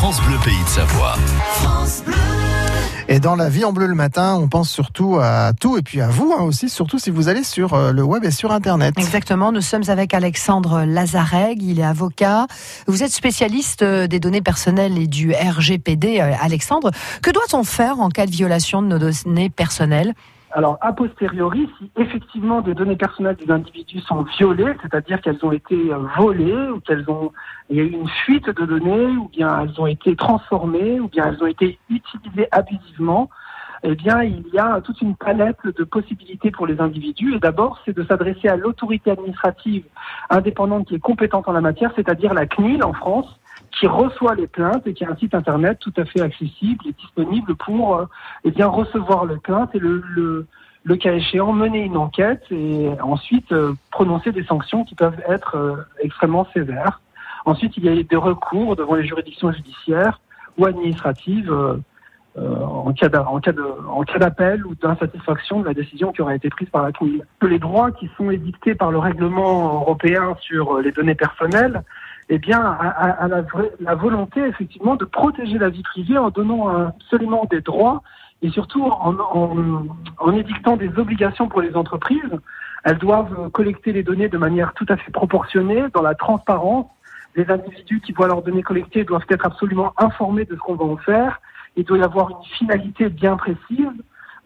France Bleu Pays de Savoie. Et dans la vie en bleu le matin, on pense surtout à tout et puis à vous hein, aussi, surtout si vous allez sur euh, le web et sur Internet. Exactement, nous sommes avec Alexandre Lazareg, il est avocat. Vous êtes spécialiste euh, des données personnelles et du RGPD. Euh, Alexandre, que doit-on faire en cas de violation de nos données personnelles? Alors, a posteriori, si effectivement des données personnelles des individus sont violées, c'est-à-dire qu'elles ont été volées, ou qu'elles ont, il y a eu une fuite de données, ou bien elles ont été transformées, ou bien elles ont été utilisées abusivement, eh bien, il y a toute une palette de possibilités pour les individus. Et d'abord, c'est de s'adresser à l'autorité administrative indépendante qui est compétente en la matière, c'est-à-dire la CNIL en France, qui reçoit les plaintes et qui a un site internet tout à fait accessible et disponible pour euh, eh bien recevoir les plaintes et le, le, le, cas échéant mener une enquête et ensuite euh, prononcer des sanctions qui peuvent être euh, extrêmement sévères. Ensuite, il y a des recours devant les juridictions judiciaires ou administratives en cas d'appel ou d'insatisfaction de la décision qui aura été prise par la CNIL. Les droits qui sont édictés par le règlement européen sur les données personnelles eh bien, à, la, la, volonté effectivement de protéger la vie privée en donnant absolument des droits et surtout en, en, en, édictant des obligations pour les entreprises. Elles doivent collecter les données de manière tout à fait proportionnée, dans la transparence. Les individus qui voient leurs données collectées doivent être absolument informés de ce qu'on va en faire. Il doit y avoir une finalité bien précise.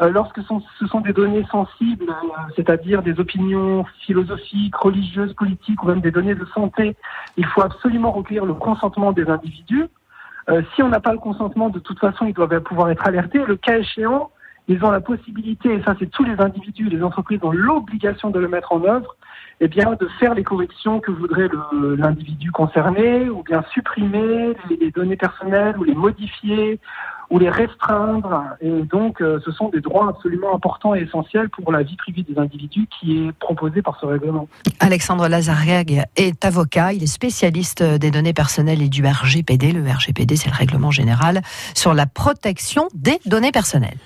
Euh, lorsque ce sont des données sensibles, euh, c'est-à-dire des opinions philosophiques, religieuses, politiques ou même des données de santé, il faut absolument recueillir le consentement des individus. Euh, si on n'a pas le consentement, de toute façon, ils doivent pouvoir être alertés. Le cas échéant, ils ont la possibilité, et ça c'est tous les individus, les entreprises ont l'obligation de le mettre en œuvre, eh bien de faire les corrections que voudrait l'individu concerné, ou bien supprimer les données personnelles, ou les modifier, ou les restreindre. Et donc, euh, ce sont des droits absolument importants et essentiels pour la vie privée des individus qui est proposé par ce règlement. Alexandre Lazarieg est avocat, il est spécialiste des données personnelles et du RGPD. Le RGPD, c'est le règlement général sur la protection des données personnelles.